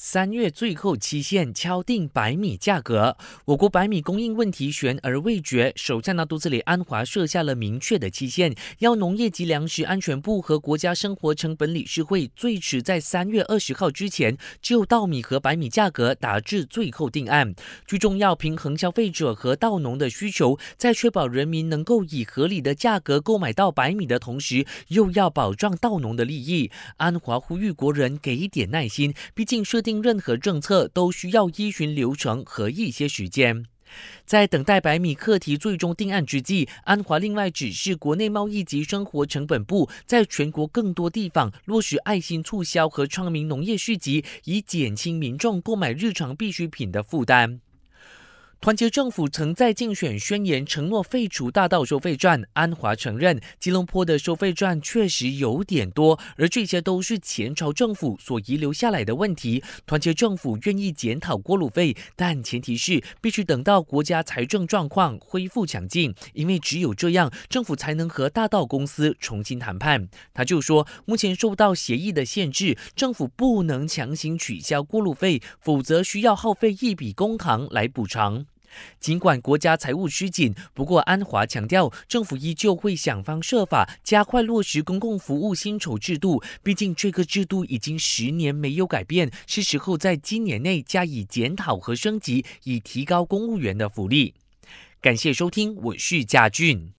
三月最后期限敲定白米价格，我国白米供应问题悬而未决。首相纳杜兹里安华设下了明确的期限，要农业及粮食安全部和国家生活成本理事会最迟在三月二十号之前就稻米和白米价格达至最后定案。最重要平衡消费者和稻农的需求，在确保人民能够以合理的价格购买到白米的同时，又要保障稻农的利益。安华呼吁国人给一点耐心，毕竟设定。定任何政策都需要依循流程和一些时间。在等待百米课题最终定案之际，安华另外指示国内贸易及生活成本部，在全国更多地方落实爱心促销和创民农业续集，以减轻民众购买日常必需品的负担。团结政府曾在竞选宣言承诺废除大道收费站，安华承认吉隆坡的收费站确实有点多，而这些都是前朝政府所遗留下来的问题。团结政府愿意检讨过路费，但前提是必须等到国家财政状况恢复强劲，因为只有这样，政府才能和大道公司重新谈判。他就说，目前受到协议的限制，政府不能强行取消过路费，否则需要耗费一笔公帑来补偿。尽管国家财务吃紧，不过安华强调，政府依旧会想方设法加快落实公共服务薪酬制度。毕竟这个制度已经十年没有改变，是时候在今年内加以检讨和升级，以提高公务员的福利。感谢收听，我是嘉俊。